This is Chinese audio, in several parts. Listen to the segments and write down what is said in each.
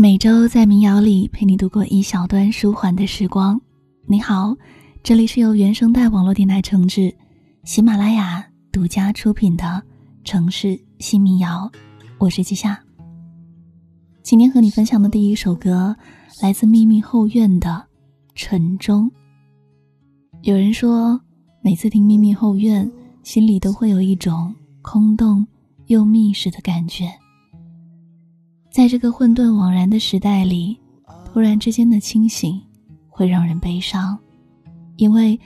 每周在民谣里陪你度过一小段舒缓的时光。你好，这里是由原声带网络电台承制，喜马拉雅独家出品的城市新民谣，我是季夏。今天和你分享的第一首歌来自秘密后院的《晨钟》。有人说，每次听秘密后院，心里都会有一种空洞又密实的感觉。在这个混沌惘然的时代里，突然之间的清醒，会让人悲伤，因为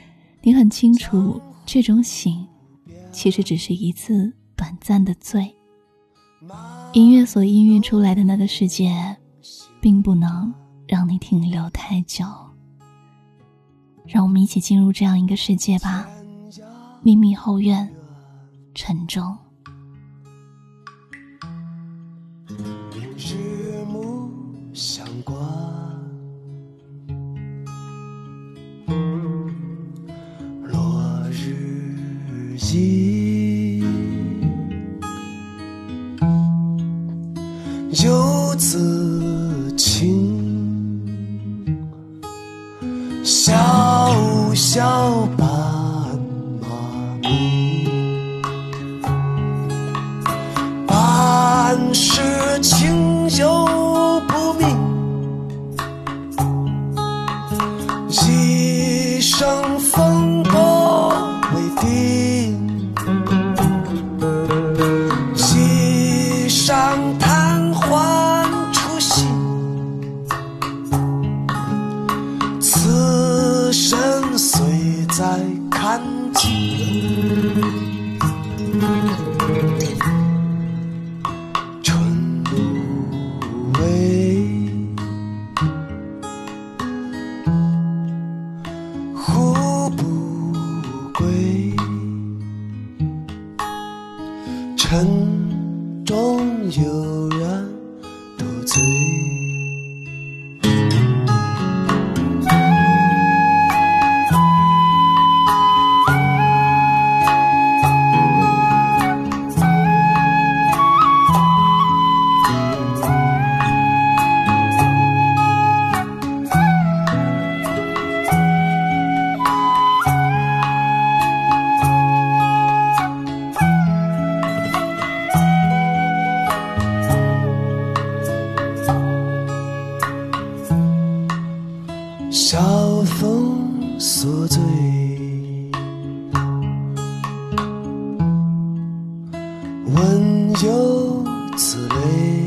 你很清楚，这种醒，其实只是一次短暂的醉。音乐所孕育出来的那个世界，并不能让你停留太久。让我们一起进入这样一个世界吧，秘密后院，沉重。游城中有问犹自泪。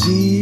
see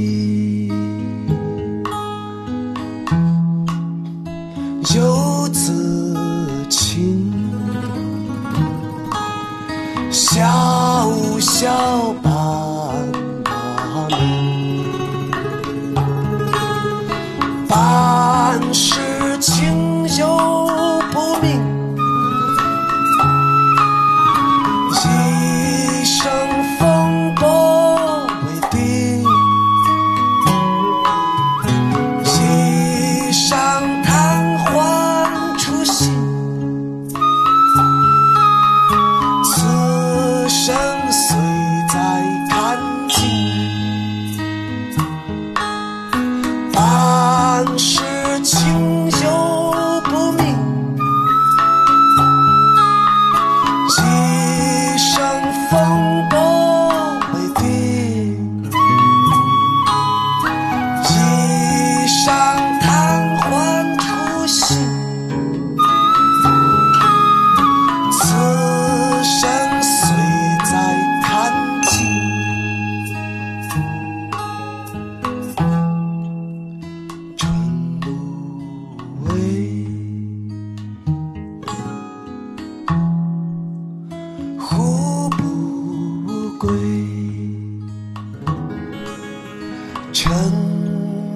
城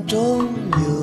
中有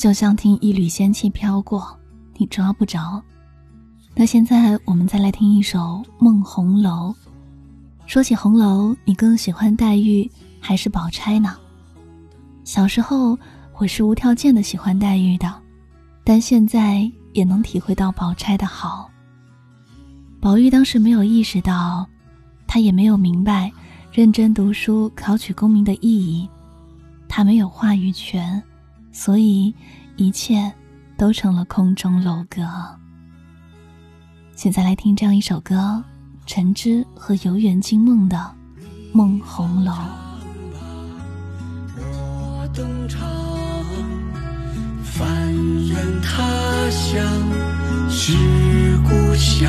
就像听一缕仙气飘过，你抓不着。那现在我们再来听一首《梦红楼》。说起红楼，你更喜欢黛玉还是宝钗呢？小时候我是无条件的喜欢黛玉的，但现在也能体会到宝钗的好。宝玉当时没有意识到，他也没有明白认真读书、考取功名的意义。他没有话语权，所以一切都成了空中楼阁。现在来听这样一首歌：陈芝和游园惊梦的《梦红楼》。登场，凡人他乡是故乡，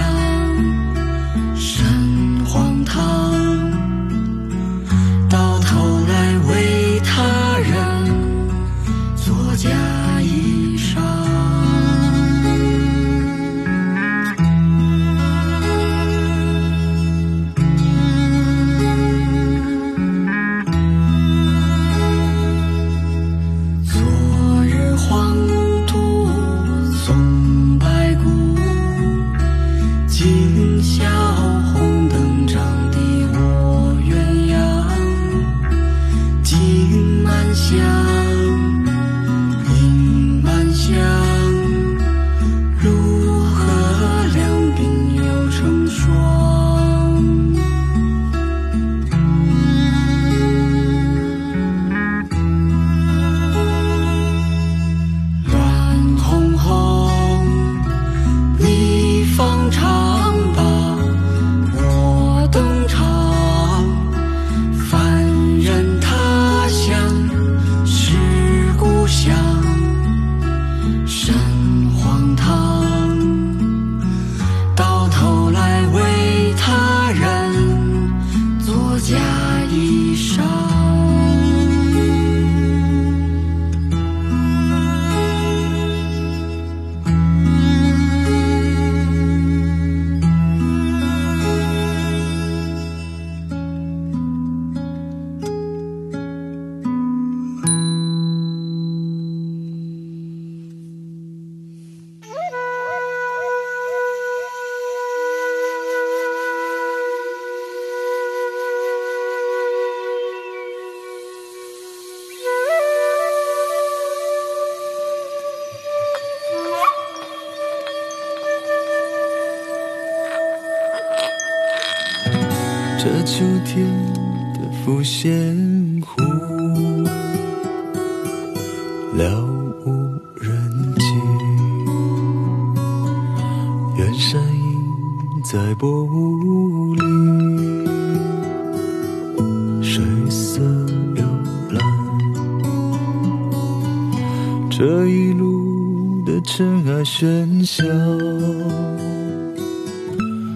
这一路的尘埃喧嚣。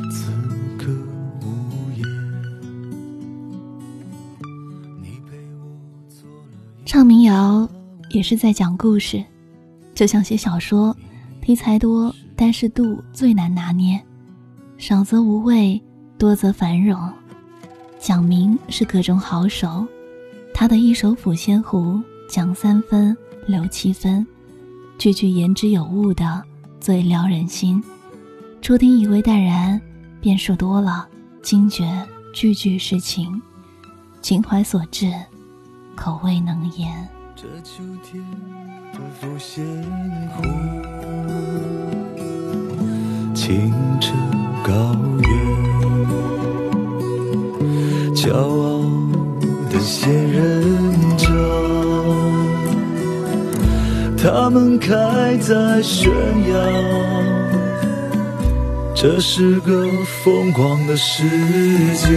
此刻，唱民谣也是在讲故事，就像写小说，题材多，但是度最难拿捏，少则无味，多则繁荣。蒋明是各中好手，他的一手《抚仙湖》讲三分，留七分，句句言之有物的，最撩人心。初听以为淡然，便说多了，惊觉句句是情，情怀所至，口未能言。这秋天的抚仙湖，清澈高远，骄傲的仙人它们开在悬崖。这是个疯狂的世界，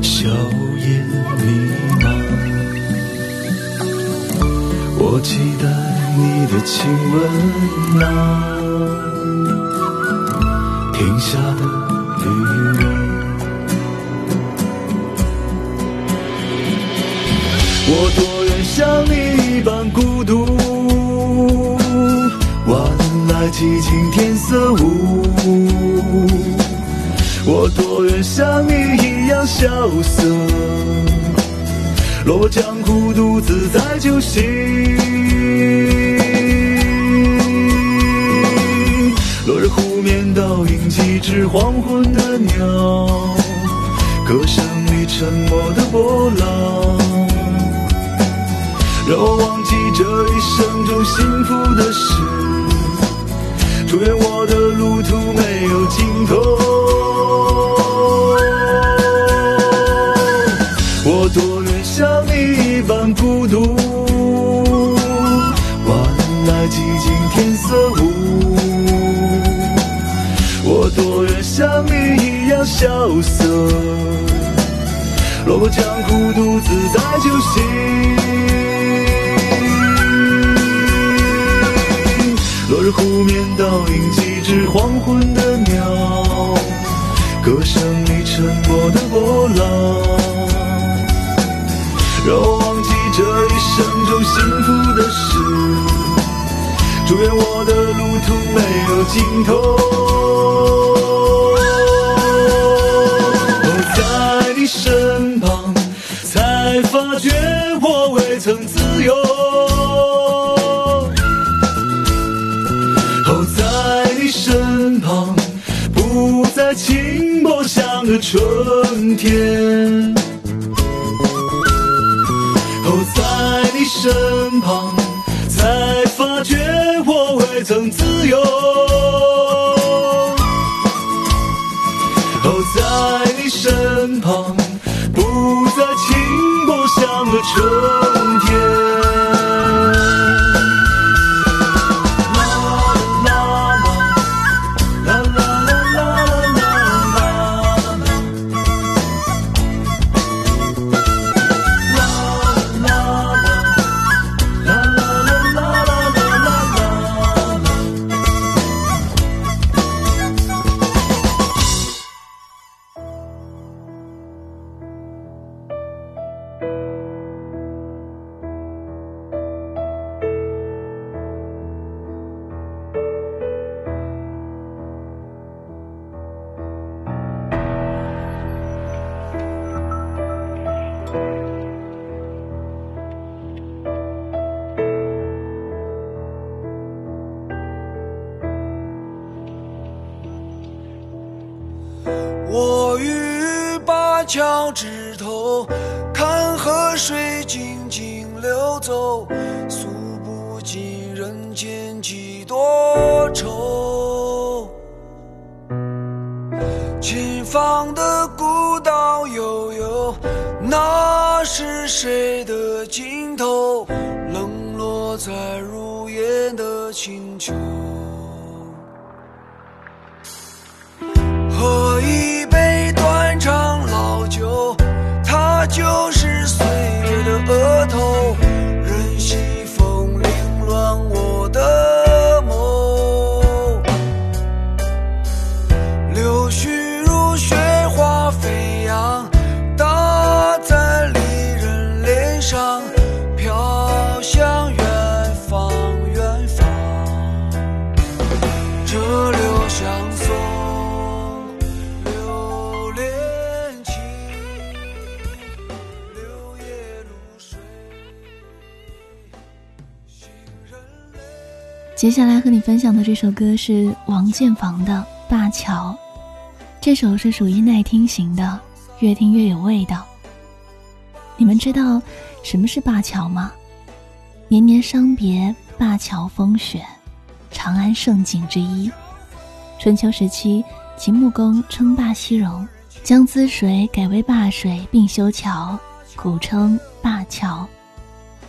硝烟弥漫。我期待你的亲吻啊，停下的旅人。我多像你一般孤独，晚来寂静天色无。我多愿像你一样萧瑟。落江湖，独自在酒醒。落日湖面倒映几只黄昏的鸟，歌声里沉默的波浪，让我忘记这一生中幸福的事。祝愿我的路途没有尽头。我多愿像你一般孤独，晚来寂静天色无。我多愿像你一样萧瑟，落魄江湖独自在酒醒。落日湖面倒映几只黄昏的鸟，歌声里沉默的波浪。让我忘记这一生中幸福的事，祝愿我的路途没有尽头。哦，在你身旁，才发觉我未曾自由。春天。哦，在你身旁，才发觉我未曾自由。把脚趾头看河水静静流走，诉不尽人间几多愁。前方的古道悠悠，那是谁的尽头？冷落在如烟的清秋。接下来和你分享的这首歌是王建房的《灞桥》，这首是属于耐听型的，越听越有味道。你们知道什么是灞桥吗？年年伤别，灞桥风雪，长安胜景之一。春秋时期，秦穆公称霸西戎，将滋水改为灞水，并修桥，古称灞桥。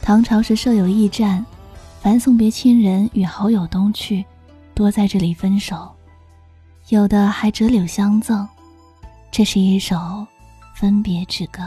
唐朝时设有驿站。凡送别亲人与好友东去，多在这里分手，有的还折柳相赠。这是一首分别之歌。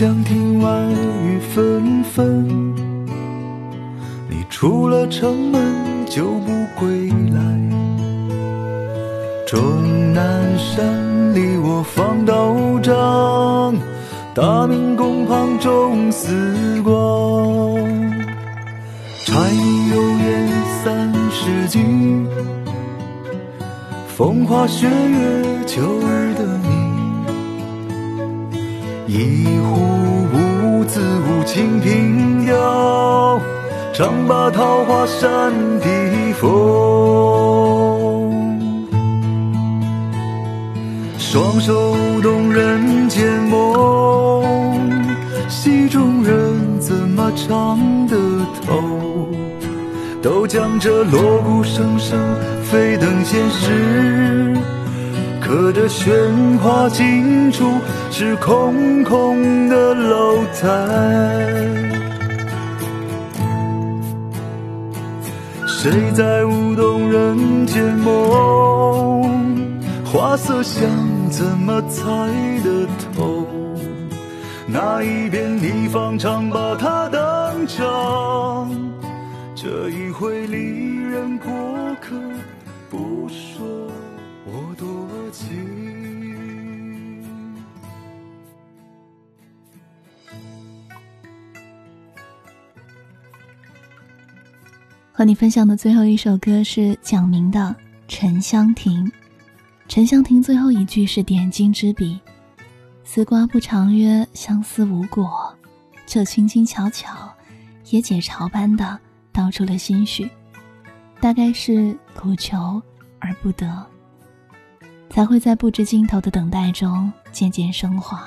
想听晚雨纷纷，你出了城门就不归来。终南山里我放刀杖，大明宫旁种丝瓜。柴米油盐三十斤，风花雪月秋日的。一壶无字无情凭吊，唱罢桃花扇的风。双手舞动人间梦，戏中人怎么唱得透？都将这锣鼓声声飞登现实。可这喧哗尽处是空空的楼台，谁在舞动人间梦？花色香怎么猜得透？那一边你方唱把它登场？这一回离人过和你分享的最后一首歌是蒋明的《沉香亭》。沉香亭最后一句是点睛之笔：“丝瓜不长约，相思无果，这轻轻巧巧，也解嘲般的道出了心绪。大概是苦求而不得，才会在不知尽头的等待中渐渐升华。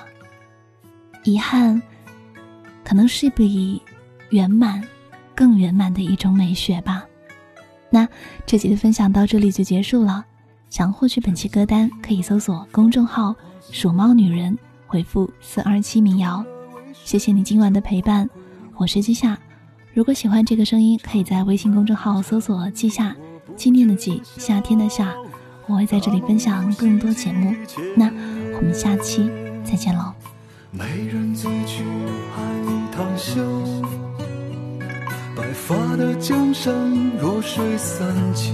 遗憾，可能是比圆满。”更圆满的一种美学吧。那这期的分享到这里就结束了。想获取本期歌单，可以搜索公众号“鼠猫女人”，回复四二七民谣。谢谢你今晚的陪伴，我是季夏。如果喜欢这个声音，可以在微信公众号搜索“季夏”，纪念的季，夏天的夏。我会在这里分享更多节目。那我们下期再见喽。人醉去海棠羞。白发的江山弱水三千，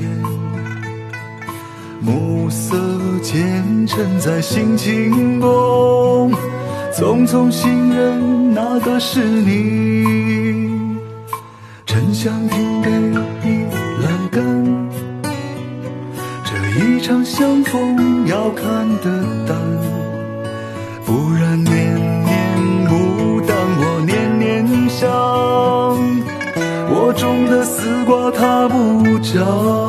暮色渐沉在心情中。匆匆行人，哪个是你？这一场相逢要看得淡，不然年年牡丹，我年年想。我种的丝瓜它不长。